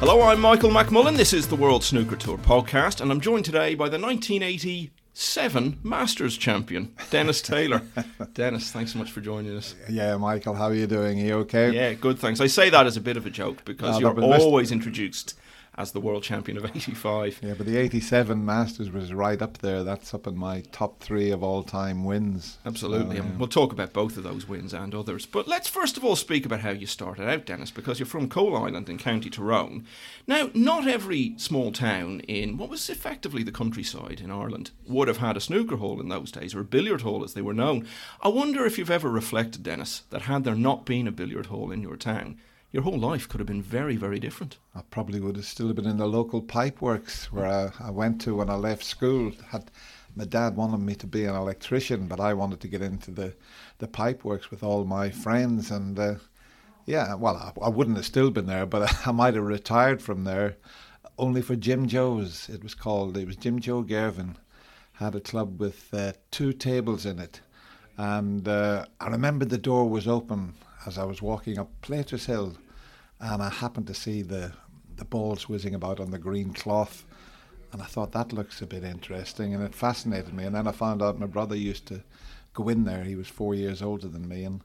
Hello, I'm Michael McMullen. This is the World Snooker Tour podcast, and I'm joined today by the 1987 Masters champion, Dennis Taylor. Dennis, thanks so much for joining us. Yeah, Michael, how are you doing? Are you okay? Yeah, good, thanks. I say that as a bit of a joke because No, you're but missed- always introduced as the world champion of 85. Yeah, but the 87 Masters was right up there. That's up in my top three of all time wins. Absolutely. So, and yeah. we'll talk about both of those wins and others. But let's first of all speak about how you started out, Dennis, because you're from Coalisland in County Tyrone. Now, not every small town in what was effectively the countryside in Ireland would have had a snooker hall in those days, or a billiard hall as they were known. I wonder if you've ever reflected, Dennis, that had there not been a billiard hall in your town, your whole life could have been very, very different. I probably would have still been in the local pipe works where I, I went to when I left school. Had my dad wanted me to be an electrician, but I wanted to get into the the pipe works with all my friends. And uh, yeah, well, I, I wouldn't have still been there, but I might have retired from there, only for Jim Joe's. It was called. It was Jim Joe Gervin had a club with uh, two tables in it, and uh, I remember the door was open as I was walking up Platers Hill, and I happened to see the the balls whizzing about on the green cloth, and I thought that looks a bit interesting, and it fascinated me. And then I found out my brother used to go in there. He was four years older than me, and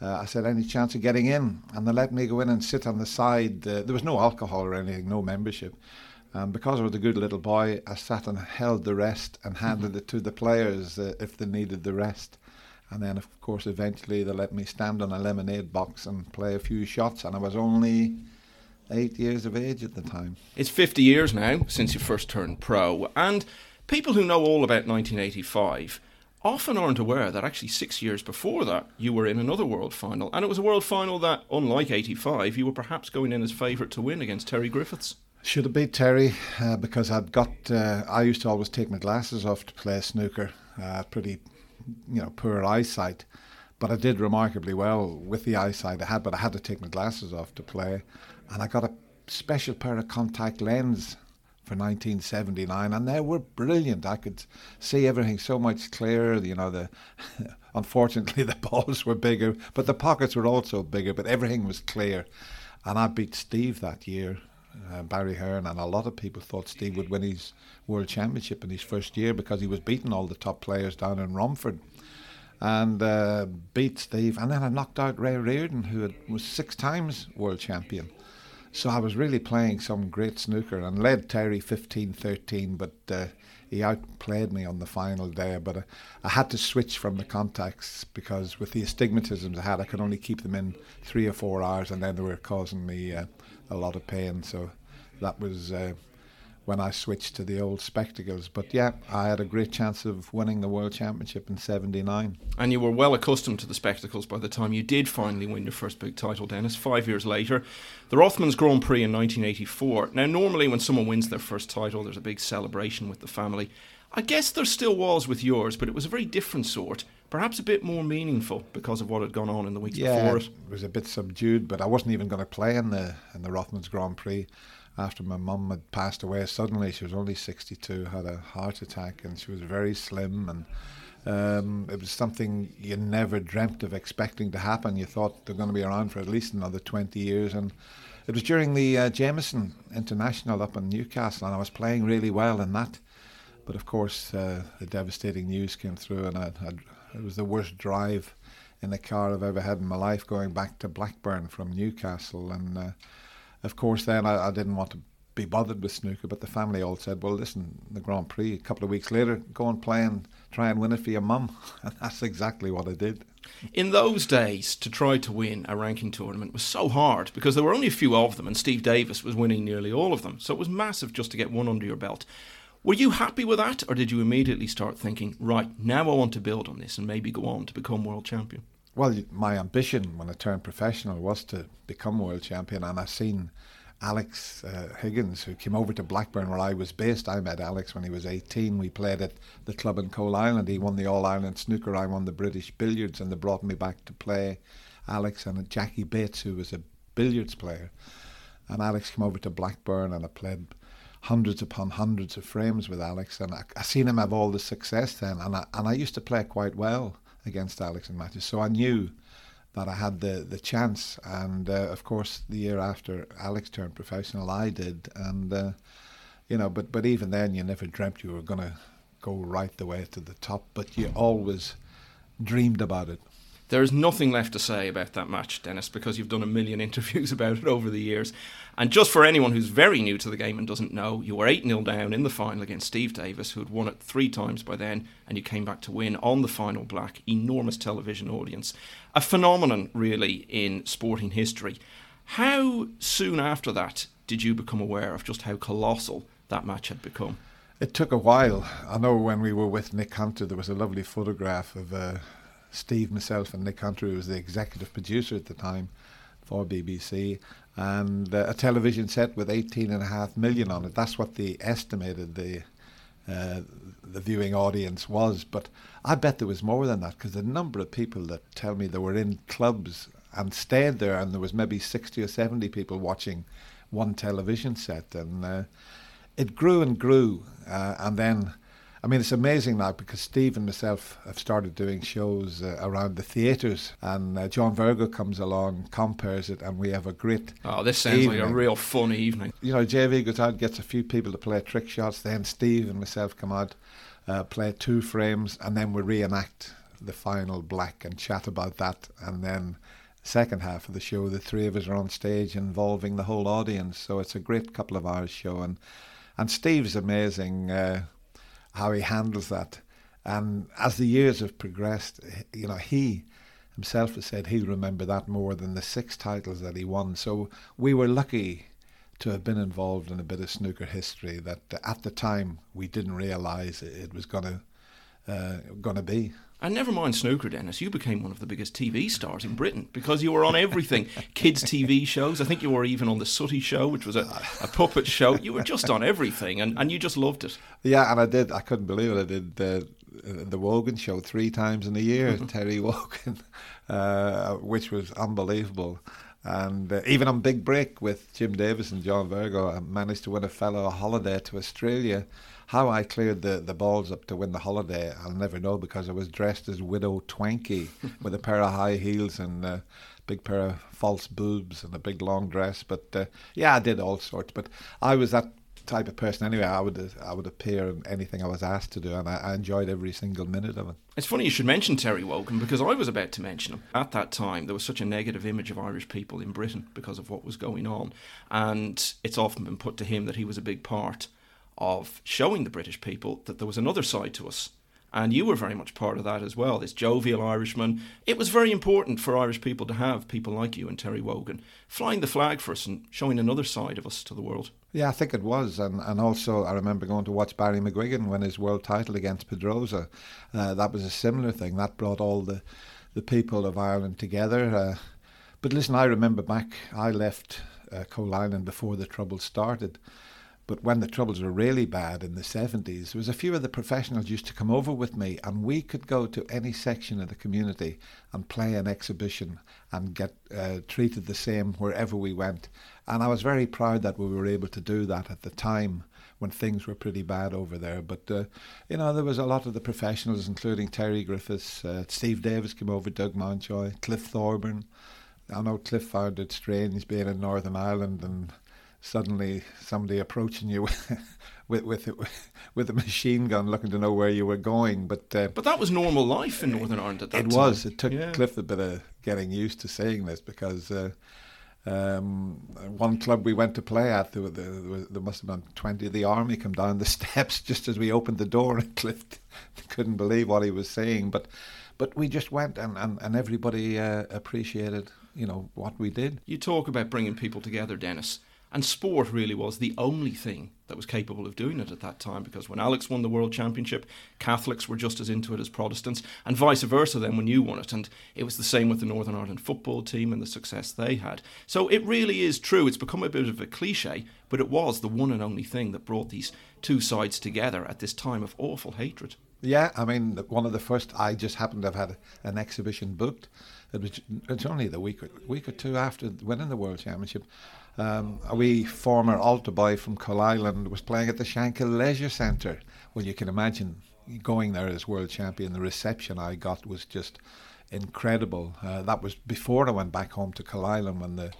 uh, I said, "Any chance of getting in?" And they let me go in and sit on the side. Uh, there was no alcohol or anything, no membership. And because I was a good little boy, I sat and held the rest and handed it to the players uh, if they needed the rest. And then, of course, eventually they let me stand on a lemonade box and play a few shots. And I was only eight years of age at the time. It's 50 years now since you first turned pro, and people who know all about 1985 often aren't aware that actually six years before that you were in another world final, and it was a world final that, unlike 85, you were perhaps going in as favourite to win against Terry Griffiths. Should have beat Terry uh, because I'd got. Uh, I used to always take my glasses off to play snooker. Uh, pretty, you know, poor eyesight, but I did remarkably well with the eyesight I had. But I had to take my glasses off to play, and I got a special pair of contact lens for 1979, and they were brilliant. I could see everything so much clearer. You know, the unfortunately the balls were bigger, but the pockets were also bigger. But everything was clear, and I beat Steve that year uh, Barry Hearn, and a lot of people thought Steve would win his world championship in his first year because he was beating all the top players down in Romford. And uh, beat Steve, and then I knocked out Ray Reardon, who had, was six times world champion. So I was really playing some great snooker and led Terry 15 13, but uh, he outplayed me on the final day. But uh, I had to switch from the contacts because with the astigmatisms I had, I could only keep them in three or four hours, and then they were causing me uh, a lot of pain. So that was uh, when I switched to the old spectacles. But yeah, I had a great chance of winning the world championship in '79. And you were well accustomed to the spectacles by the time you did finally win your first big title, Dennis, five years later. The Rothmans Grand Prix in 1984. Now, normally when someone wins their first title, there's a big celebration with the family. I guess there still was with yours, but it was a very different sort, perhaps a bit more meaningful because of what had gone on in the weeks yeah, before it. it was a bit subdued, but I wasn't even going to play in the in the Rothmans Grand Prix after my mum had passed away suddenly. She was only 62, had a heart attack, and she was very slim. And um, it was something you never dreamt of expecting to happen. You thought they're going to be around for at least another 20 years. And it was during the uh, Jameson International up in Newcastle, and I was playing really well in that. But of course, uh, the devastating news came through, and I, I, it was the worst drive in a car I've ever had in my life going back to Blackburn from Newcastle. And uh, of course, then I, I didn't want to be bothered with snooker, but the family all said, "Well, listen, the Grand Prix a couple of weeks later, go and play and try and win it for your mum." And that's exactly what I did. In those days, to try to win a ranking tournament was so hard because there were only a few of them, and Steve Davis was winning nearly all of them. So it was massive just to get one under your belt. Were you happy with that, or did you immediately start thinking, right, now I want to build on this and maybe go on to become world champion? Well, my ambition when I turned professional was to become world champion, and I seen Alex uh, Higgins, who came over to Blackburn where I was based. I met Alex when he was 18. We played at the club in Coalisland. He won the All Ireland snooker. I won the British billiards, and they brought me back to play Alex and Jackie Bates, who was a billiards player. And Alex came over to Blackburn, and I played hundreds upon hundreds of frames with Alex, and I, I seen him have all the success then, and I, and I used to play quite well against Alex in matches, so I knew that I had the, the chance. And uh, of course, the year after Alex turned professional, I did. And, uh, you know, but, but even then, you never dreamt you were to go right the way to the top, but you always dreamed about it. There is nothing left to say about that match, Dennis, because you've done a million interviews about it over the years. And just for anyone who's very new to the game and doesn't know, you were 8 0 down in the final against Steve Davis, who had won it three times by then, and you came back to win on the final black. Enormous television audience. A phenomenon, really, in sporting history. How soon after that did you become aware of just how colossal that match had become? It took a while. I know when we were with Nick Hunter, there was a lovely photograph of. Uh, Steve, myself, and Nick Hunter, who was the executive producer at the time for BBC, and uh, a television set with 18.5 million on it. That's what they estimated the uh, the viewing audience was. But I bet there was more than that because the number of people that tell me they were in clubs and stayed there, and there was maybe 60 or 70 people watching one television set, and uh, it grew and grew, uh, and then I mean, it's amazing now because Steve and myself have started doing shows uh, around the theatres, and uh, John Virgo comes along, compares it, and we have a great. Oh, this sounds evening. like a real fun evening. You know, JV goes out, gets a few people to play trick shots, then Steve and myself come out, uh, play two frames, and then we reenact the final black and chat about that, and then second half of the show, the three of us are on stage involving the whole audience. So it's a great couple of hours show, and and Steve's amazing. Uh, how he handles that. And as the years have progressed, you know, he himself has said he'll remember that more than the six titles that he won. So we were lucky to have been involved in a bit of snooker history that at the time we didn't realise it was going to uh, going to be. And never mind snooker, Dennis, you became one of the biggest TV stars in Britain because you were on everything. Kids' TV shows. I think you were even on The Sooty Show, which was a, a puppet show. You were just on everything and, and you just loved it. Yeah, and I did. I couldn't believe it. I did the, the Wogan show three times in a year, mm-hmm. Terry Wogan, uh, which was unbelievable. And uh, even on Big Break with Jim Davis and John Virgo, I managed to win a fellow a holiday to Australia how I cleared the, the balls up to win the holiday, I'll never know because I was dressed as Widow Twankey with a pair of high heels and a big pair of false boobs and a big long dress. But uh, yeah, I did all sorts. But I was that type of person anyway. I would I would appear in anything I was asked to do, and I, I, enjoyed every single minute of it. It's funny you should mention Terry Wogan because I was about to mention him. At that time, there was such a negative image of Irish people in Britain because of what was going on, and it's often been put to him that he was a big part of showing the British people that there was another side to us. And you were very much part of that as well, this jovial Irishman. It was very important for Irish people to have people like you and Terry Wogan flying the flag for us and showing another side of us to the world. Yeah, I think it was. And, and also, I remember going to watch Barry McGuigan win his world title against Pedroza. Uh, that was a similar thing. That brought all the, the people of Ireland together. Uh, but listen, I remember back, I left uh, Coalisland before the trouble started. But when the troubles were really bad in the 70s, there was a few of the professionals used to come over with me, and we could go to any section of the community and play an exhibition and get uh, treated the same wherever we went. And I was very proud that we were able to do that at the time when things were pretty bad over there. But, uh, you know, there was a lot of the professionals, including Terry Griffiths, uh, Steve Davis came over, Doug Mountjoy, Cliff Thorburn. I know Cliff found it strange being in Northern Ireland and suddenly somebody approaching you with with with a machine gun, looking to know where you were going. But uh, but that was normal life in Northern Ireland at that it time. It was. It took yeah. Cliff a bit of getting used to saying this because. Uh, um, one club we went to play at, there, there, there, must have been 20 of the army come down the steps just as we opened the door, and Cliff couldn't believe what he was saying. But but we just went, and, and, and everybody uh, appreciated, you know, what we did. You talk about bringing people together, Dennis. And sport really was the only thing that was capable of doing it at that time because when Alex won the World Championship, Catholics were just as into it as Protestants, and vice versa then when you won it. And it was the same with the Northern Ireland football team and the success they had. So it really is true. It's become a bit of a cliche, but it was the one and only thing that brought these two sides together at this time of awful hatred. Yeah, I mean, one of the first, I just happened to have had an exhibition booked. It was it's only the week or, week or two after winning the World Championship um, a wee former altar boy from Coalisland was playing at the Shankill Leisure Centre. Well, you can imagine going there as world champion. The reception I got was just incredible. Uh, that was before I went back home to Island when the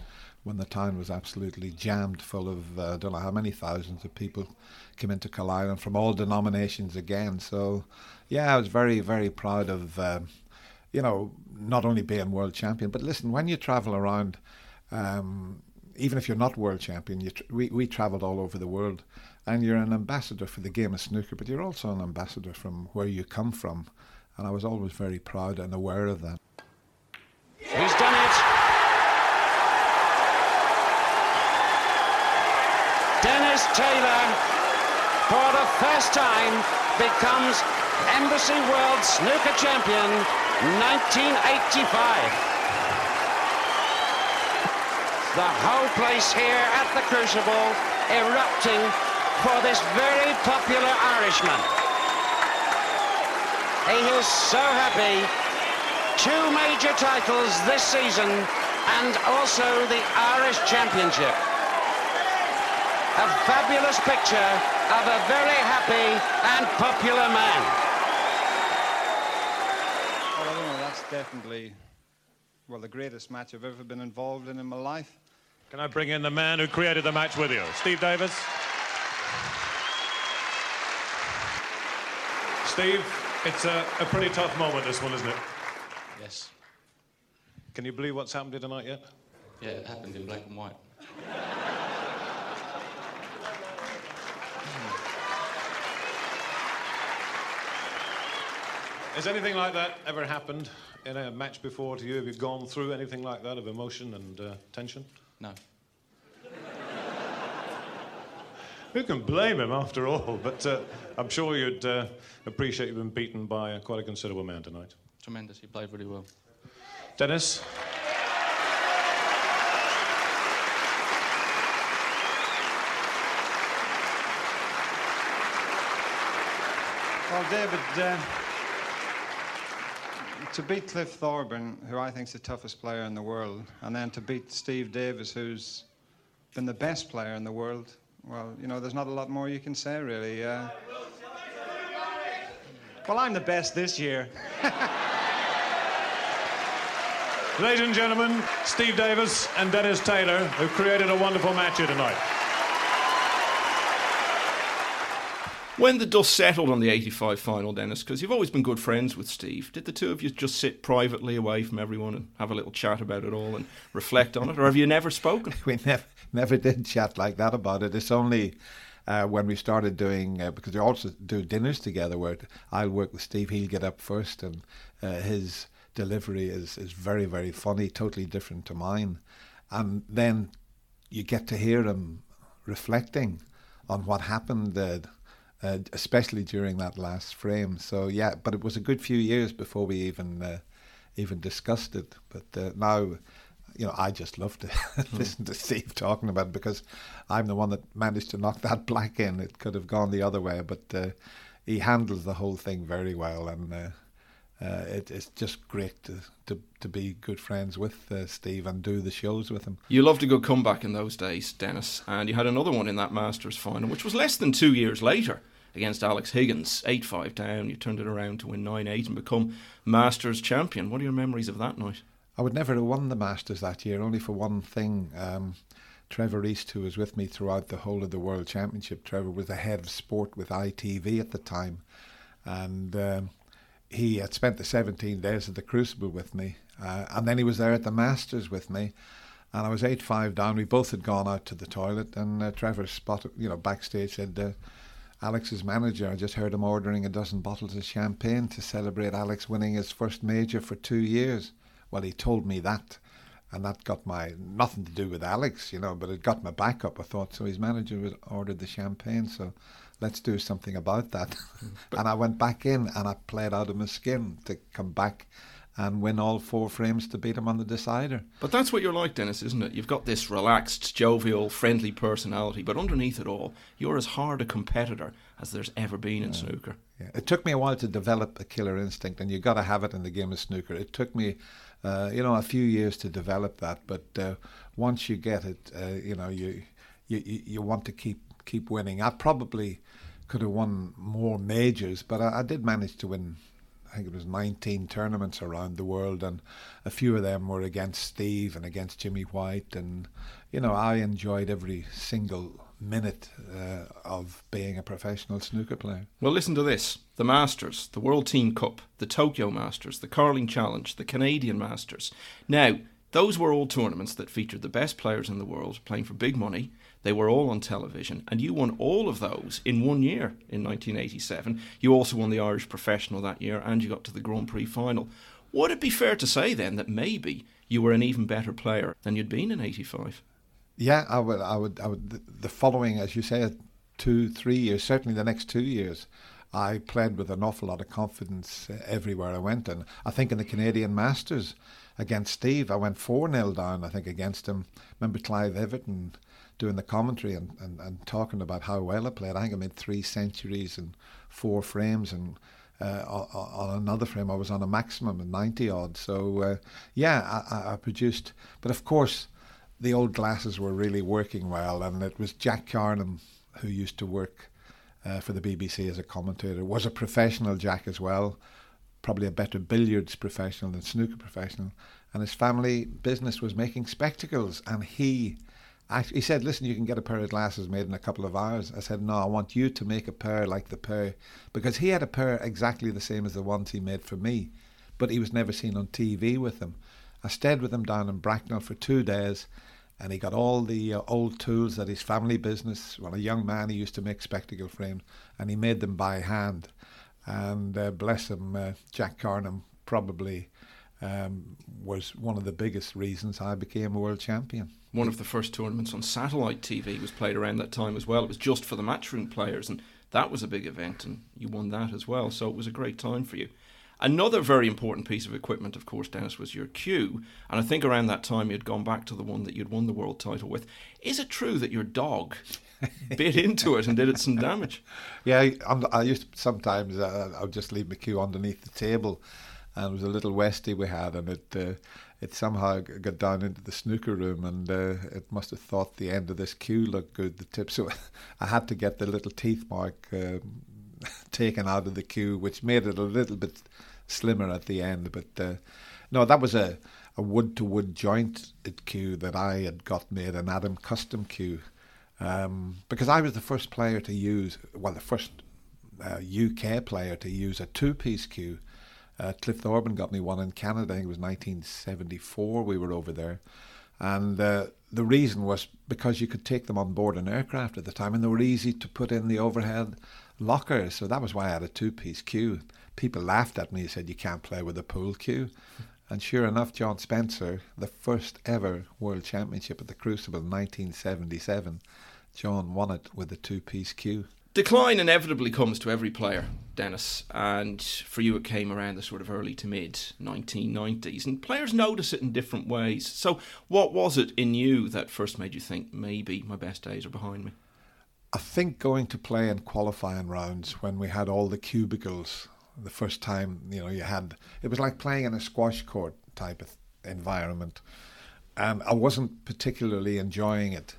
when the town was absolutely jammed full of uh, I don't know how many thousands of people came into Island from all denominations again. So yeah, I was very very proud of uh, you know not only being world champion, but listen when you travel around. Um, even if you're not world champion, you tr- we we travelled all over the world, and you're an ambassador for the game of snooker, but you're also an ambassador from where you come from, and I was always very proud and aware of that. He's done it. Dennis Taylor, for the first time, becomes Embassy World Snooker Champion 1985. The whole place here at the Crucible erupting for this very popular Irishman. He is so happy. Two major titles this season and also the Irish Championship. A fabulous picture of a very happy and popular man. Well, I don't know, that's definitely, well, the greatest match I've ever been involved in in my life. Can I bring in the man who created the match with you, Steve Davis? Steve, it's a, a pretty tough moment, this one, isn't it? Yes. Can you believe what's happened here tonight yet? Yeah, it happened in black and white. Has anything like that ever happened in a match before to you? Have you gone through anything like that of emotion and uh, tension? No. Who can blame him after all? But uh, I'm sure you'd uh, appreciate you've been beaten by quite a considerable man tonight. Tremendous. He played really well. Dennis? Well, David, uh, to beat Cliff Thorburn, who I think is the toughest player in the world, and then to beat Steve Davis, who's been the best player in the world, well, you know, there's not a lot more you can say, really. Uh, well, I'm the best this year. Ladies and gentlemen, Steve Davis and Dennis Taylor, who created a wonderful match here tonight. When the dust settled on the 85 final, Dennis, because you've always been good friends with Steve, did the two of you just sit privately away from everyone and have a little chat about it all and reflect on it? Or have you never spoken? we never never did chat like that about it. It's only uh, when we started doing uh, because we also do dinners together where I'll work with Steve. He'll get up first, and uh, his delivery is is very very funny, totally different to mine, and then you get to hear him reflecting on what happened. Uh, especially during that last frame. So yeah, but it was a good few years before we even uh, even discussed it. But uh, now, you know, I just love to listen to Steve talking about it because I'm the one that managed to knock that black in. It could have gone the other way, but uh, he handles the whole thing very well, and uh, uh, it, it's just great to, to, to be good friends with uh, Steve and do the shows with him. You loved a good comeback in those days, Dennis, and you had another one in that Masters final, which was less than two years later against Alex Higgins, 8 5 down. You turned it around to win 9 8 and become Masters champion. What are your memories of that night? I would never have won the Masters that year, only for one thing. Um, Trevor East, who was with me throughout the whole of the World Championship, Trevor was the head of sport with ITV at the time. And um, he had spent the 17 days at the Crucible with me. Uh, and then he was there at the Masters with me. And I was 8 5 down. We both had gone out to the toilet. And uh, Trevor spotted, you know, backstage said, uh, Alex's manager, I just heard him ordering a dozen bottles of champagne to celebrate Alex winning his first major for two years. Well, he told me that, and that got my nothing to do with Alex, you know, but it got my back up. I thought so. His manager was ordered the champagne, so let's do something about that. and I went back in and I played out of my skin to come back and win all four frames to beat him on the decider. But that's what you're like, Dennis, isn't it? You've got this relaxed, jovial, friendly personality, but underneath it all, you're as hard a competitor as there's ever been in snooker. Yeah. It took me a while to develop a killer instinct, and you've got to have it in the game of snooker. It took me, uh, you know, a few years to develop that, but uh, once you get it, uh, you know, you, you you want to keep keep winning. I probably could have won more majors, but I, I did manage to win I think it was 19 tournaments around the world, and a few of them were against Steve and against Jimmy White. And, you know, I enjoyed every single minute uh, of being a professional snooker player. Well, listen to this the Masters, the World Team Cup, the Tokyo Masters, the Carling Challenge, the Canadian Masters. Now, those were all tournaments that featured the best players in the world playing for big money. They were all on television, and you won all of those in one year in 1987. You also won the Irish Professional that year, and you got to the Grand Prix final. Would it be fair to say then that maybe you were an even better player than you'd been in 85? Yeah, I would. I would. I would. The following, as you say, two, three years, certainly the next two years, I played with an awful lot of confidence uh, everywhere I went. And I think in the Canadian Masters against Steve, I went 4 0 down, I think, against him. Remember Clive Everton doing the commentary and, and, and talking about how well I played. I think I made three centuries and four frames. And uh, on another frame, I was on a maximum of 90 odd. So, uh, yeah, I, I produced. But of course, the old glasses were really working well, and it was Jack Karnehm who used to work uh, for the BBC as a commentator. Was a professional Jack as well, probably a better billiards professional than snooker professional, and his family business was making spectacles, and he. He said, "Listen, you can get a pair of glasses made in a couple of hours." I said, "No, I want you to make a pair like the pair because he had a pair exactly the same as the ones he made for me, but he was never seen on TV with them." I stayed with him down in Bracknell for two days, and he got all the uh, old tools that his family business. well, a young man, he used to make spectacle frames, and he made them by hand. And uh, bless him, uh, Jack Karnehm probably um, was one of the biggest reasons I became a world champion. One of the first tournaments on satellite TV was played around that time as well. It was just for the matchroom players, and that was a big event, and you won that as well. So it was a great time for you. Another very important piece of equipment, of course, Dennis, was your cue. And I think around that time you'd gone back to the one that you'd won the world title with. Is it true that your dog bit into it and did it some damage? Yeah, I, I used to, sometimes uh, I would just leave my cue underneath the table. And it was a little Westie we had, and it uh, it somehow got down into the snooker room, and uh, it must have thought the end of this cue looked good, the tip. So I had to get the little teeth mark um, taken out of the cue, which made it a little bit slimmer at the end. But uh, no, that was a, a wood to wood joint cue that I had got made, an Adam custom cue. Um, because I was the first player to use, well, the first uh, UK player to use a two piece cue. Uh, Cliff Thorburn got me one in Canada, I think it was 1974, we were over there. And uh, the reason was because you could take them on board an aircraft at the time and they were easy to put in the overhead locker. So that was why I had a two piece cue people laughed at me and said, You can't play with a pool cue. And sure enough, John Spencer, the first ever World Championship at the Crucible in 1977, John won it with a two piece cue. Decline inevitably comes to every player, Dennis, and for you it came around the sort of early to mid 1990s, and players notice it in different ways. So, what was it in you that first made you think maybe my best days are behind me? I think going to play in qualifying rounds when we had all the cubicles the first time you know you had it was like playing in a squash court type of environment and I wasn't particularly enjoying it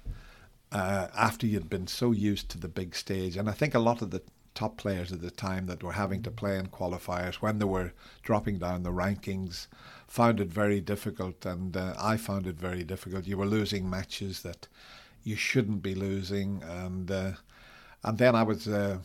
uh, after you'd been so used to the big stage. And I think a lot of the top players at the time that were having to play in qualifiers when they were dropping down the rankings found it very difficult. And uh, I found it very difficult. You were losing matches that you shouldn't be losing. And uh, and then I was uh,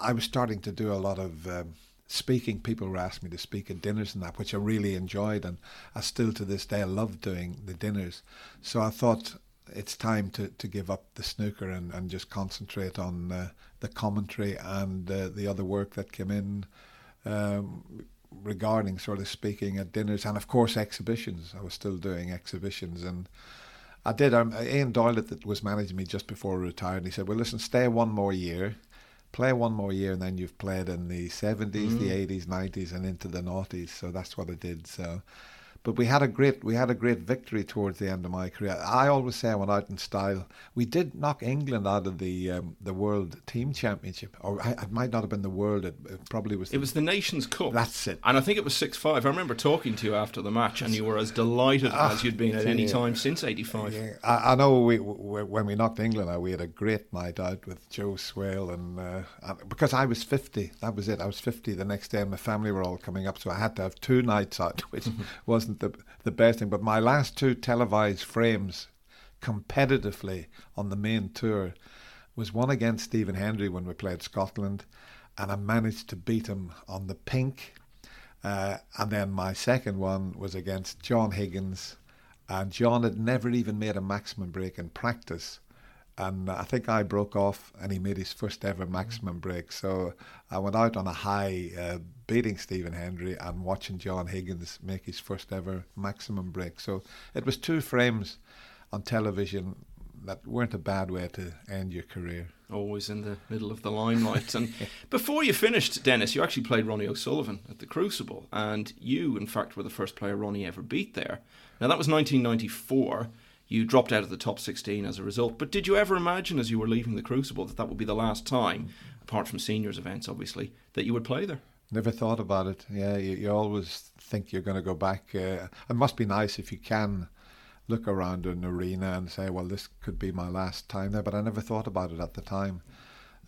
I was starting to do a lot of um, speaking, people were asking me to speak at dinners and that, which I really enjoyed, and I still to this day love doing the dinners. So I thought it's time to, to give up the snooker and, and just concentrate on uh, the commentary and uh, the other work that came in um, regarding sort of speaking at dinners and of course exhibitions. I was still doing exhibitions and. I did. Um, Ian Doyle that was managing me just before I retired. And he said, "Well, listen, stay one more year, play one more year and then you've played in the 70s, mm. the 80s, 90s, and into the noughties. So that's what I did. So, But we had a great we had a great victory towards the end of my career. I always say I went out in style. We did knock England out of the um, the World Team Championship, or I, it might not have been the World. It, it probably was. It was the Nations Cup. That's it. And I think it was six five. I remember talking to you after the match, and you were as delighted as you'd been at any time since '85. Yeah, I, I know we, we when we knocked England out, we had a great night out with Joe Swail, and uh, because I was fifty, that was it. I was fifty the next day, and my family were all coming up, so I had to have two nights out, which wasn't the the best thing. But my last two televised frames, competitively on the main tour, was one against Stephen Hendry when we played Scotland, and I managed to beat him on the pink. Uh, and then my second one was against John Higgins, and John had never even made a maximum break in practice. And I think I broke off, and he made his first ever maximum break. So I went out on a high, uh, beating Stephen Hendry and watching John Higgins make his first ever maximum break. So it was two frames on television that weren't a bad way to end your career. Always in the middle of the limelight. And before you finished, Dennis, you actually played Ronnie O'Sullivan at the Crucible, and you, in fact, were the first player Ronnie ever beat there. Now that was 1994. You dropped out of the top 16 as a result. But did you ever imagine, as you were leaving the Crucible, that that would be the last time, apart from seniors events, obviously, that you would play there? Never thought about it. Yeah, you, you always think you're going to go back. Uh, it must be nice if you can look around an arena and say, well, this could be my last time there. But I never thought about it at the time.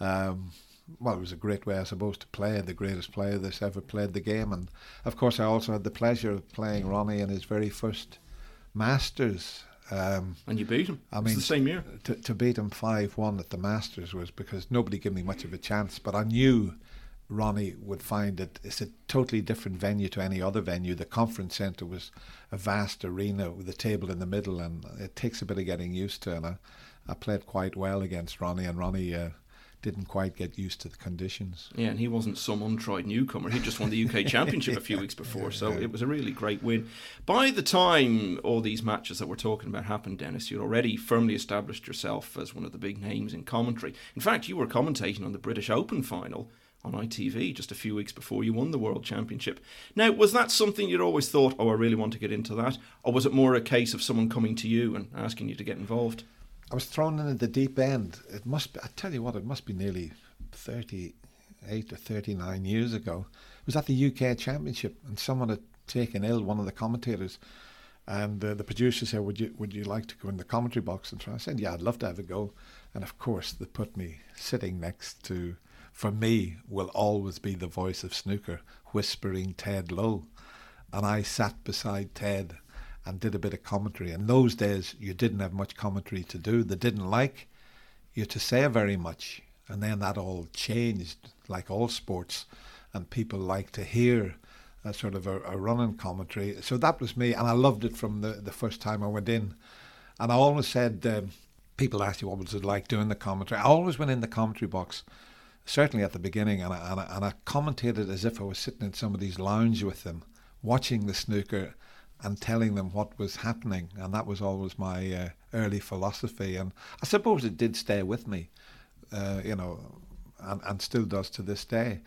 Um, well, it was a great way, I suppose, to play the greatest player that's ever played the game. And of course, I also had the pleasure of playing Ronnie in his very first Masters. Um, And you beat him. I mean, the same year. To, to beat him 5 1 at the Masters was because nobody gave me much of a chance, but I knew Ronnie would find it. It's a totally different venue to any other venue. The conference centre was a vast arena with a table in the middle, and it takes a bit of getting used to. And I, I played quite well against Ronnie, and Ronnie uh, didn't quite get used to the conditions. Yeah, and he wasn't some untried newcomer. He just won the UK Championship a few weeks before, so it was a really great win. By the time all these matches that we're talking about happened, Dennis, you'd already firmly established yourself as one of the big names in commentary. In fact, you were commentating on the British Open final on ITV just a few weeks before you won the World Championship. Now, was that something you'd always thought, oh, I really want to get into that? Or was it more a case of someone coming to you and asking you to get involved? I was thrown in at the deep end. It must be, I tell you what, it must be nearly 38 or 39 years ago. It was at the UK Championship, and someone had taken ill, one of the commentators, and uh, the producer said, would you, would you like to go in the commentary box and try? I said, yeah, I'd love to have a go. And of course, they put me sitting next to, for me, will always be the voice of snooker, whispering Ted Lowe. And I sat beside Ted and did a bit of commentary. In those days, you didn't have much commentary to do. They didn't like you to say very much. And then that all changed, like all sports, and people like to hear a sort of a, a running commentary. So that was me, and I loved it from the, the first time I went in. And I always said, um, people asked you what was it like doing the commentary. I always went in the commentary box, certainly at the beginning, and I, and I, and I commentated as if I was sitting in somebody's lounge with them, watching the snooker and telling them what was happening. And that was always my uh, early philosophy. And I suppose it did stay with me, uh, you know, and, and still does to this day.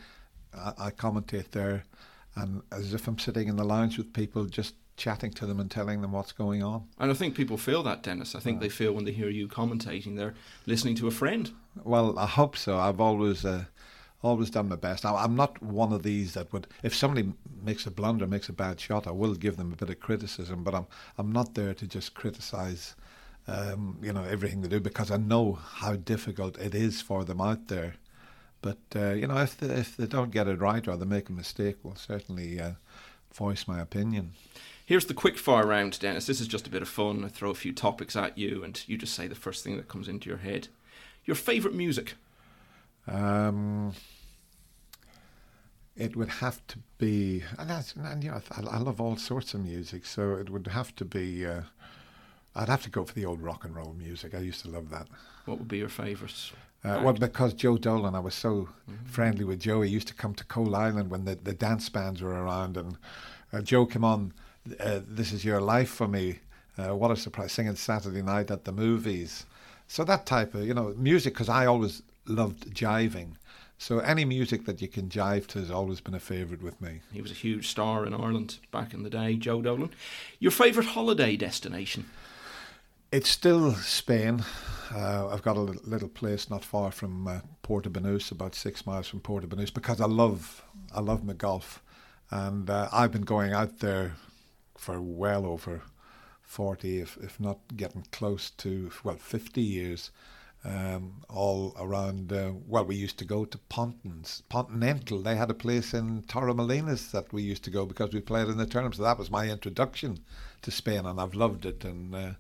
I, I commentate there and as if I'm sitting in the lounge with people just chatting to them and telling them what's going on. And I think people feel that, Dennis. I think they feel when they hear you commentating, they're listening to a friend. Well, I hope so. I've always uh, always done my best. I, I'm not one of these that would, if somebody makes a blunder, makes a bad shot, I will give them a bit of criticism. But I'm I'm not there to just criticise, um, you know, everything they do because I know how difficult it is for them out there. But uh, you know, if they, if they don't get it right or they make a mistake, we'll certainly uh, voice my opinion. Here's the quick fire round, Dennis. This is just a bit of fun. I throw a few topics at you, and you just say the first thing that comes into your head. Your favourite music? Um, it would have to be, and, that's, and you know, I, I love all sorts of music, so it would have to be. Uh, I'd have to go for the old rock and roll music. I used to love that. What would be your favourites? Uh, well, because Joe Dolan, I was so friendly with Joe. He used to come to Coalisland when the, the dance bands were around, and uh, Joe came on. Uh, this is your life for me. Uh, what a surprise! Singing Saturday night at the movies. So that type of you know music, because I always loved jiving. So any music that you can jive to has always been a favourite with me. He was a huge star in Ireland back in the day, Joe Dolan. Your favourite holiday destination? It's still Spain. Uh, I've got a little place not far from uh, Portobanús, about six miles from Portobanús, because I love I love my golf, and uh, I've been going out there for well over forty, if if not getting close to well fifty years um, all around. Uh, well, we used to go to Pontins, Continental. They had a place in Torremolinos that we used to go because we played in the tournament. So that was my introduction to Spain, and I've loved it. And uh,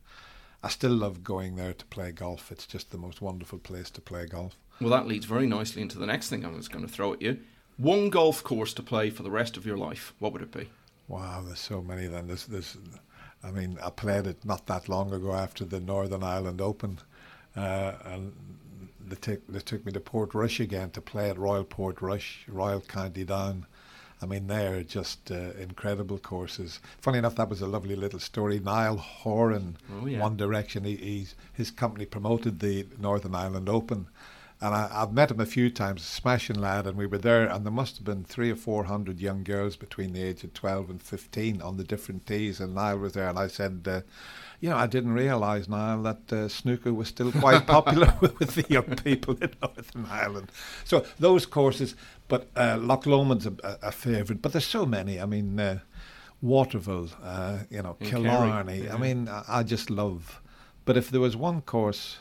I still love going there to play golf. It's just the most wonderful place to play golf. Well, that leads very nicely into the next thing I was going to throw at you. One golf course to play for the rest of your life. What would it be? Wow, there's so many. Then there's, there's I mean, I played it not that long ago after the Northern Ireland Open uh, and they took they took me to Portrush again to play at Royal Portrush, Royal County Down. I mean, they're just uh, incredible courses. Funny enough, that was a lovely little story. Niall Horan, oh, yeah. One Direction, he, his company promoted the Northern Ireland Open. And I, have met him a few times, smashing lad, and we were there, and there must have been three or four hundred young girls between the age of 12 and 15 on the different tees, and Niall was there, and I said, uh, you know, I didn't realise, Niall, that uh, snooker was still quite popular with the young people in Northern Ireland. So those courses, but uh, Loch Lomond's a, a favourite, but there's so many. I mean, uh, Waterville, uh, you know, in Killarney. Yeah. I mean, I, I, just love. But if there was one course,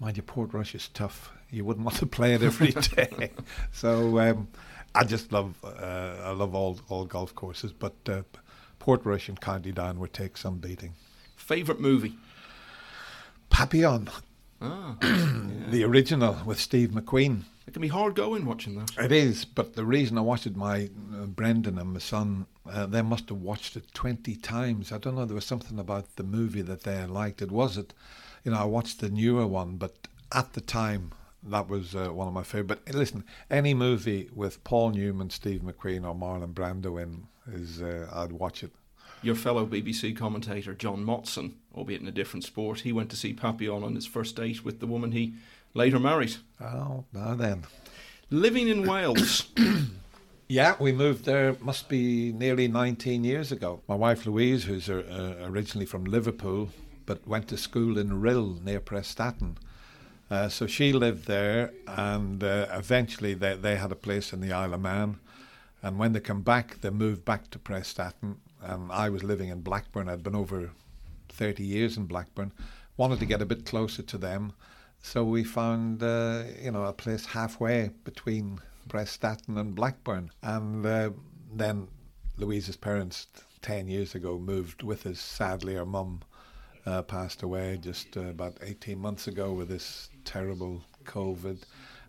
mind you, Portrush is tough. You wouldn't want to play it every day. so um, I just love, uh, I love all all golf courses, but uh, Portrush and County Down would take some beating. Favourite movie? Papillon. Ah, yeah. the original with Steve McQueen. It can be hard going watching that. It is, but the reason I watched it, my uh, Brendan and my son, uh, they must have watched it 20 times. I don't know, there was something about the movie that they liked. It was it, you know, I watched the newer one, but at the time, that was uh, one of my favourite. But listen, any movie with Paul Newman, Steve McQueen, or Marlon Brando in is, uh, I'd watch it your fellow BBC commentator John Motson, albeit in a different sport, he went to see Papillon on his first date with the woman he later married. Oh, now then. Living in Wales. yeah, we moved there, must be nearly 19 years ago. My wife Louise, who's uh, originally from Liverpool, but went to school in Rhyl near Prestatyn. Uh, so she lived there, and uh, eventually they, they had a place in the Isle of Man. And when they come back, they moved back to Prestatyn, and I was living in Blackburn. I'd been over 30 years in Blackburn. Wanted to get a bit closer to them, so we found uh, you know a place halfway between Prestatyn and Blackburn. And uh, then Louise's parents, 10 years ago, moved with us. Sadly, her mum uh, passed away just uh, about 18 months ago with this terrible COVID.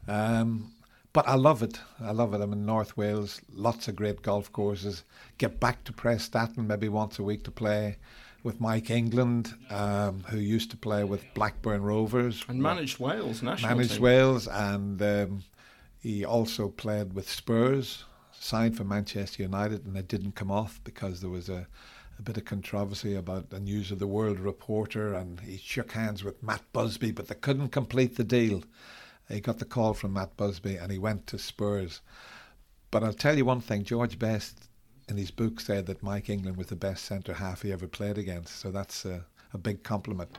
Um, but I love it. I love it. I'm in North Wales, lots of great golf courses. Get back to Prestatyn maybe once a week to play with Mike England, um, who used to play with Blackburn Rovers and managed Wales national managed team. Wales, and um, he also played with Spurs. Signed for Manchester United, and it didn't come off because there was a a bit of controversy about the News of the World reporter, and he shook hands with Matt Busby, but they couldn't complete the deal. He got the call from Matt Busby and he went to Spurs. But I'll tell you one thing George Best in his book said that Mike England was the best centre half he ever played against. So that's a, a big compliment.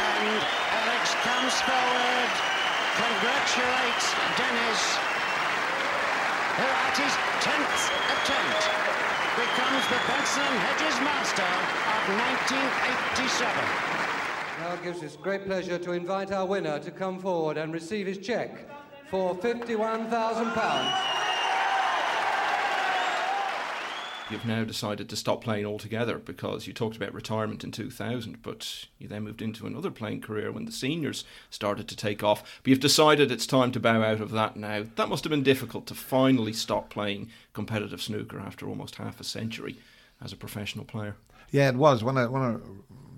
And Alex comes forward, congratulates Dennis, at his 10th attempt becomes the Benson and Hedges Master of 1987. Now it gives us great pleasure to invite our winner to come forward and receive his cheque for £51,000. You've now decided to stop playing altogether because you talked about retirement in 2000, but you then moved into another playing career when the seniors started to take off. But you've decided it's time to bow out of that now. That must have been difficult to finally stop playing competitive snooker after almost half a century as a professional player. Yeah, it was when I when I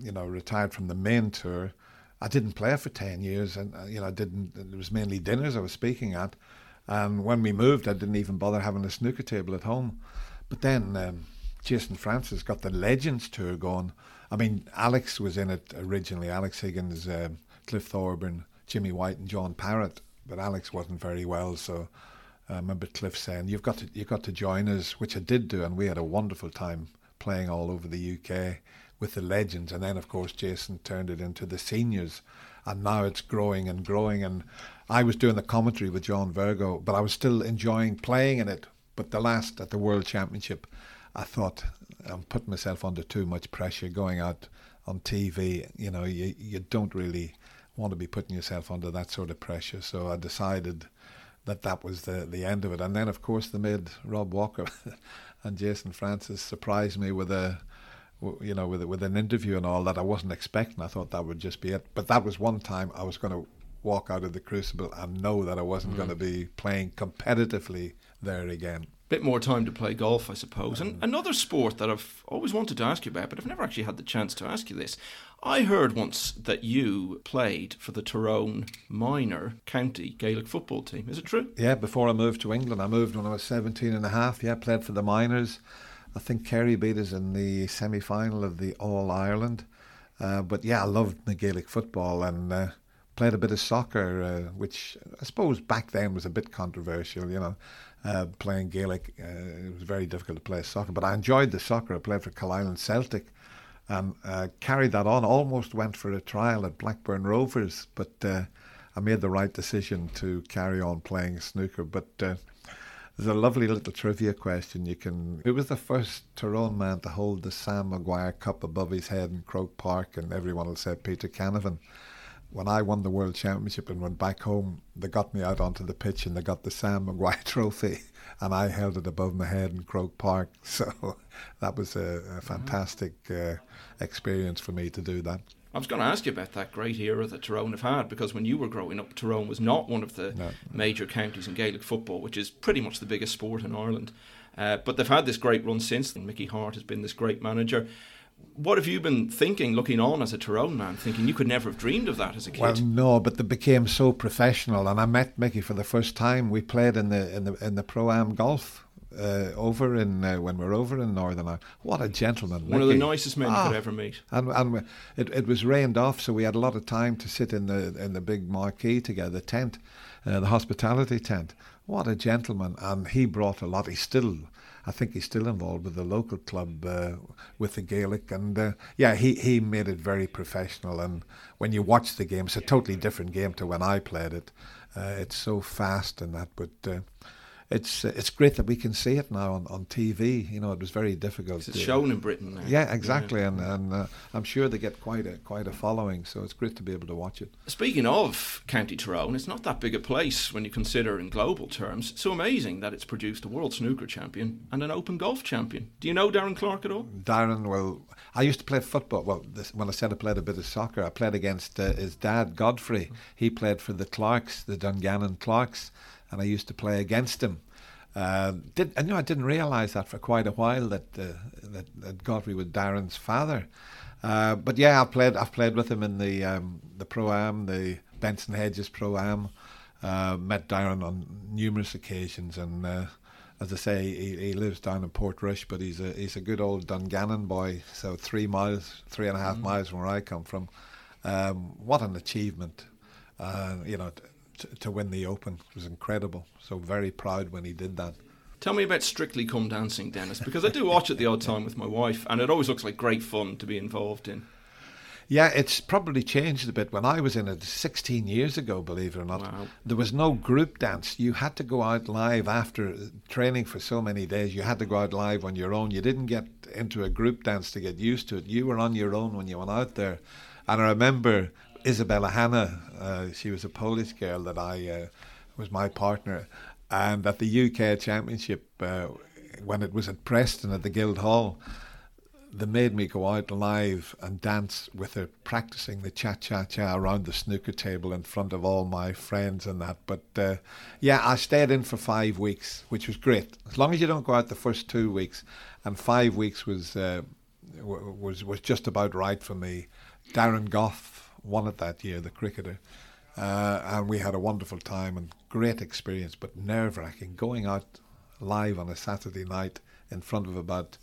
you know retired from the main tour. I didn't play for ten years, and uh, you know I didn't. It was mainly dinners I was speaking at, and when we moved, I didn't even bother having a snooker table at home. But then um, Jason Francis got the Legends tour going. I mean, Alex was in it originally. Alex Higgins, um, Cliff Thorburn, Jimmy White, and John Parrott. But Alex wasn't very well, so I remember Cliff saying, "You've got to, you've got to join us," which I did do, and we had a wonderful time playing all over the UK with the legends. And then, of course, Jason turned it into the seniors, and now it's growing and growing. And I was doing the commentary with John Virgo, but I was still enjoying playing in it. But the last at the World Championship, I thought I'm putting myself under too much pressure going out on TV. You know, you you don't really want to be putting yourself under that sort of pressure. So I decided that that was the the end of it. And then, of course, they made Rob Walker and Jason Francis surprised me with a you know, with with an interview and all that, I wasn't expecting. I thought that would just be it. But that was one time I was going to walk out of the crucible and know that I wasn't mm. going to be playing competitively there again. Bit more time to play golf, I suppose. And another sport that I've always wanted to ask you about, but I've never actually had the chance to ask you this. I heard once that you played for the Tyrone minor county Gaelic football team. Is it true? Yeah, before I moved to England. I moved when I was 17 and a half. Yeah, played for the minors. I think Kerry beat us in the semi final of the All Ireland. Uh, but yeah, I loved the Gaelic football and uh, played a bit of soccer, uh, which I suppose back then was a bit controversial, you know. Uh, playing Gaelic, uh, it was very difficult to play soccer, but I enjoyed the soccer. I played for Island Celtic and uh, carried that on. Almost went for a trial at Blackburn Rovers, but I made the right decision to carry on playing snooker. But there's a lovely little trivia question. You can. Who was the first Tyrone man to hold the Sam Maguire Cup above his head in Croke Park? And everyone will say Peter Canavan. When I won the World Championship and went back home, they got me out onto the pitch and they got the Sam Maguire trophy, and I held it above my head in Croke Park. So that was a, a mm-hmm. fantastic uh, experience for me to do that. I was going to ask you about that great era that Tyrone have had because when you were growing up, Tyrone was not one of the no. major counties in Gaelic football, which is pretty much the biggest sport in Ireland. Uh, but they've had this great run since then. Mickey Harte has been this great manager. What have you been thinking, looking on as a Tyrone man, thinking you could never have dreamed of that as a kid? Well, no, but they became so professional, and I met Mickey for the first time. We played in the in the in the pro am golf uh, over in uh, when we are over in Northern Ireland. What a gentleman! One of the nicest men ah, you could ever meet. And and it, it was rained off, so we had a lot of time to sit in the in the big marquee together, the tent, uh, the hospitality tent. What a gentleman! And he brought a lot. He still. I think he's still involved with the local club uh, with the Gaelic, and uh, yeah, he, he made it very professional. And when you watch the game, it's a totally different game to when I played it. Uh, it's so fast and that, but uh, it's it's great that we can see it now on, on TV. You know, it was very difficult. It's shown in Britain now. Yeah, exactly, yeah. and and uh, I'm sure they get quite a quite a following. So it's great to be able to watch it. Speaking of County Tyrone, it's not that big a place when you consider in global terms. So amazing that it's produced a world snooker champion and an open golf champion. Do you know Darren Clarke at all? Darren, well, I used to play football. Well, this, when I said I played a bit of soccer, I played against uh, his dad, Godfrey. He played for the Clarks, the Dungannon Clarks and I used to play against him. Uh, did I know I didn't realise that for quite a while that uh, that, that Godfrey was Darren's father. Uh, but yeah, I've played I've played with him in the um, the pro am, the Benson Hedges pro am. Uh, met Darren on numerous occasions, and uh, as I say, he, he, lives down in Portrush, but he's a he's a good old Dungannon boy. So three miles, three and a half mm. miles from where I come from. Um, what an achievement! Uh, you know, to, to win the Open. It was incredible. So very proud when he did that. Tell me about Strictly Come Dancing, Dennis, because I do watch it the odd time with my wife, and it always looks like great fun to be involved in. Yeah, it's probably changed a bit. When I was in it 16 years ago, believe it or not, wow. there was no group dance. You had to go out live after training for so many days. You had to go out live on your own. You didn't get into a group dance to get used to it. You were on your own when you went out there. And I remember Izabela Hannah. Uh, she was a Polish girl that I uh, was my partner, and at the UK Championship uh, when it was at Preston at the Guildhall, they made me go out live and dance with her, practicing the cha cha cha around the snooker table in front of all my friends and that. But uh, yeah, I stayed in for five weeks, which was great. As long as you don't go out the first two weeks, and five weeks was uh, was was just about right for me. Darren Gough won it that year, the cricketer. Uh, and we had a wonderful time and great experience, but nerve wracking. Going out live on a Saturday night in front of about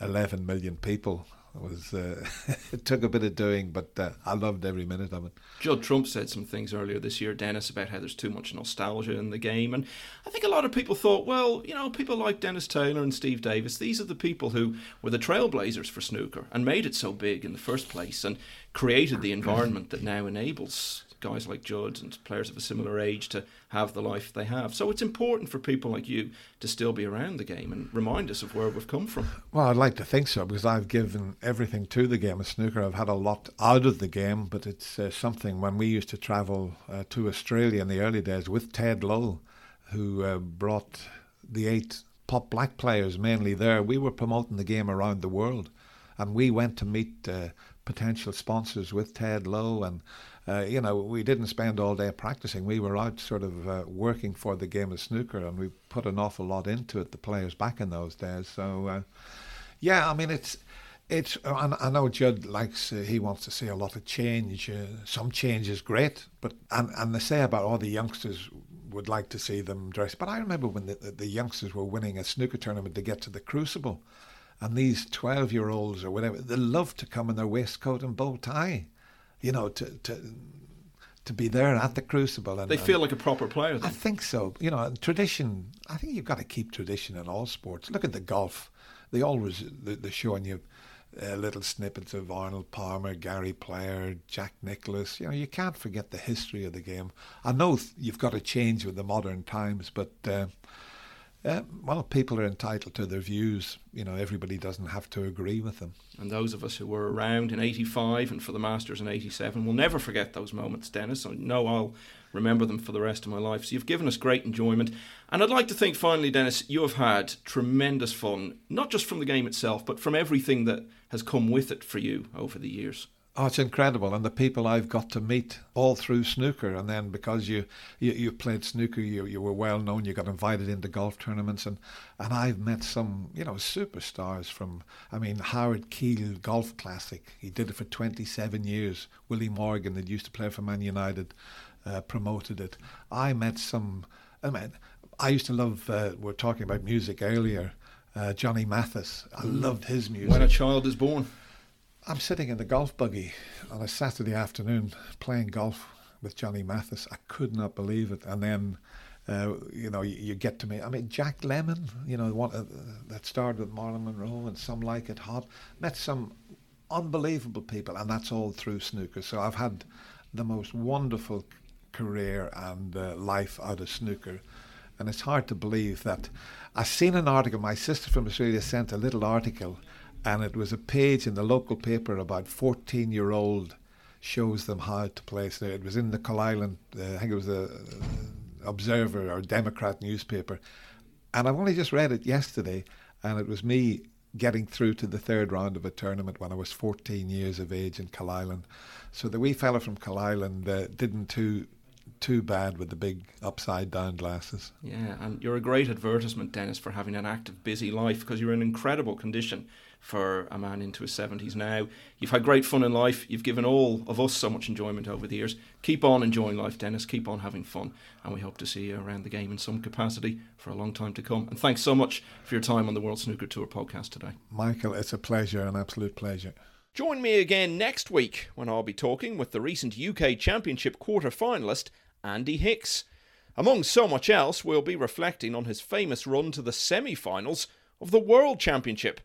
11 million people. It was uh, it took a bit of doing, but uh, I loved every minute of it. Judd Trump said some things earlier this year, Dennis, about how there's too much nostalgia in the game, and I think a lot of people thought, well, you know, people like Dennis Taylor and Steve Davis, these are the people who were the trailblazers for snooker and made it so big in the first place and created the environment that now enables guys like Judd and players of a similar age to have the life they have. So it's important for people like you to still be around the game and remind us of where we've come from. Well, I'd like to think so because I've given everything to the game of snooker. I've had a lot out of the game, but it's uh, something when we used to travel uh, to Australia in the early days with Ted Lowe, who uh, brought the eight pop black players mainly there. We were promoting the game around the world, and we went to meet uh, potential sponsors with Ted Lowe and uh, you know, we didn't spend all day practicing. We were out sort of uh, working for the game of snooker, and we put an awful lot into it. The players back in those days. So, uh, yeah, I mean, it's it's. I know Judd likes. Uh, he wants to see a lot of change. Uh, some change is great, but and and they say about all the youngsters would like to see them dress. But I remember when the, the youngsters were winning a snooker tournament to get to the Crucible, and these twelve-year-olds or whatever, they love to come in their waistcoat and bow tie you know, to to to be there at the Crucible. And, they feel like a proper player. Then. I think so. You know, tradition. I think you've got to keep tradition in all sports. Look at the golf. They always they're showing you uh, little snippets of Arnold Palmer, Gary Player, Jack Nicklaus. You know, you can't forget the history of the game. I know th- you've got to change with the modern times, but. Uh, well, people are entitled to their views. You know, everybody doesn't have to agree with them. And those of us who were around in 85 and for the Masters in 87 will never forget those moments, Dennis. I know I'll remember them for the rest of my life. So you've given us great enjoyment. And I'd like to think, finally, Dennis, you have had tremendous fun, not just from the game itself, but from everything that has come with it for you over the years. Oh, it's incredible, and the people I've got to meet all through snooker, and then because you you, you played snooker, you you were well known, you got invited into golf tournaments, and and I've met some you know superstars from. I mean, Howard Keel Golf Classic, he did it for 27 years. Willie Morgan, that used to play for Man United, uh, promoted it. I met some. I mean, I used to love. Uh, we are talking about music earlier. Uh, Johnny Mathis, I mm. loved his music. When a child is born. I'm sitting in the golf buggy on a Saturday afternoon playing golf with Johnny Mathis. I could not believe it. And then, uh, you know, you, you, get to me. I mean, Jack Lemmon, you know, one uh, that started with Marilyn Monroe and some like it hot. Met some unbelievable people, and that's all through snooker. So I've had the most wonderful career and uh, life out of snooker. And it's hard to believe that I've seen an article. My sister from Australia sent a little article and it was a page in the local paper about 14 year old shows them how to play snooker. It was in the Coalisland, uh, I think it was the uh, Observer or Democrat newspaper. And I've only just read it yesterday, and it was me getting through to the third round of a tournament when I was 14 years of age in Coalisland. So the wee fella from Coalisland uh, didn't too too bad with the big upside down glasses. Yeah, and you're a great advertisement, Dennis, for having an active, busy life because you're in incredible condition for a man into his 70s now. You've had great fun in life. You've given all of us so much enjoyment over the years. Keep on enjoying life, Dennis. Keep on having fun. And we hope to see you around the game in some capacity for a long time to come. And thanks so much for your time on the World Snooker Tour podcast today. Michael, it's a pleasure, an absolute pleasure. Join me again next week when I'll be talking with the recent UK Championship quarter finalist, Andy Hicks. Among so much else, we'll be reflecting on his famous run to the semi finals of the World Championship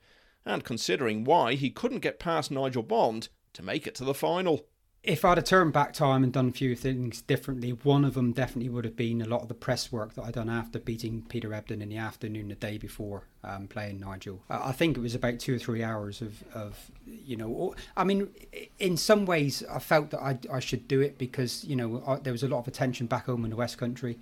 and considering why he couldn't get past Nigel Bond to make it to the final. If I'd have turned back time and done a few things differently, one of them definitely would have been a lot of the press work that I'd done after beating Peter Ebdon in the afternoon the day before um, playing Nigel. I think it was about two or three hours of, of, you know, I mean, in some ways I felt that I, I should do it because, you know, I, there was a lot of attention back home in the West Country.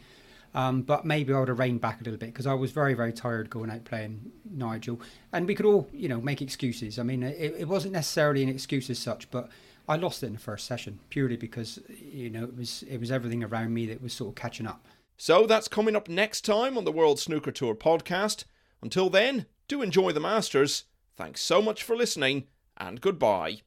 Um, but maybe I would have reined back a little bit because I was very, very tired going out playing Nigel. And we could all, you know, make excuses. I mean, it, it wasn't necessarily an excuse as such, but I lost it in the first session purely because, you know, it was it was everything around me that was sort of catching up. So that's coming up next time on the World Snooker Tour podcast. Until then, do enjoy the Masters. Thanks so much for listening, and goodbye.